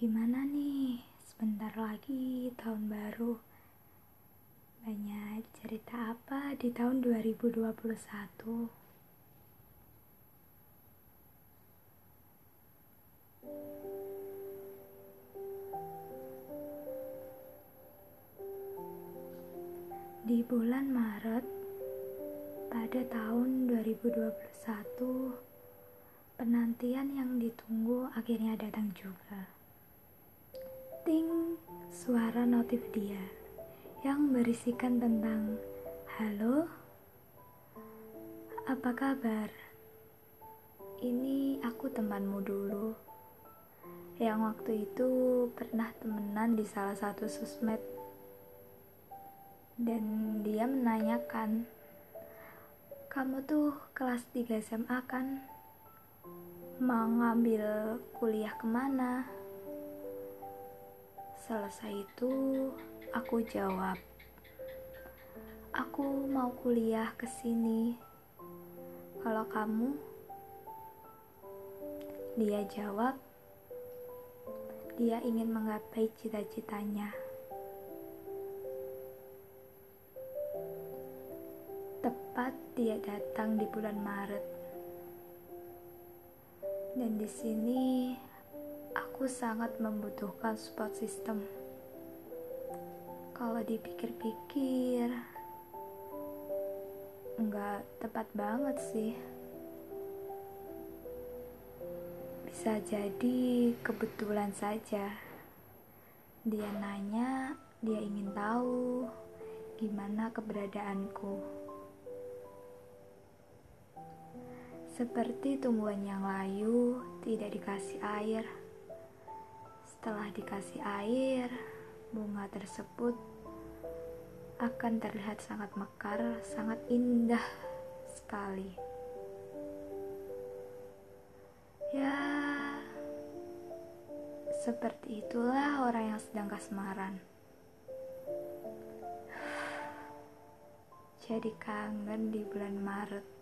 Gimana nih? Sebentar lagi tahun baru. Banyak cerita apa di tahun 2021? Di bulan Maret pada tahun 2021 penantian yang ditunggu akhirnya datang juga. Ting, suara notif dia yang berisikan tentang Halo, apa kabar? Ini aku temanmu dulu yang waktu itu pernah temenan di salah satu sosmed dan dia menanyakan kamu tuh kelas 3 SMA kan? Mau ngambil kuliah ke mana? Selesai itu, aku jawab, "Aku mau kuliah ke sini." Kalau kamu, dia jawab, dia ingin menggapai cita-citanya. Tepat dia datang di bulan Maret. Dan di sini aku sangat membutuhkan support system. Kalau dipikir-pikir, nggak tepat banget sih. Bisa jadi kebetulan saja. Dia nanya, dia ingin tahu gimana keberadaanku. Seperti tumbuhan yang layu, tidak dikasih air. Setelah dikasih air, bunga tersebut akan terlihat sangat mekar, sangat indah sekali. Ya, seperti itulah orang yang sedang kasmaran. Jadi kangen di bulan Maret.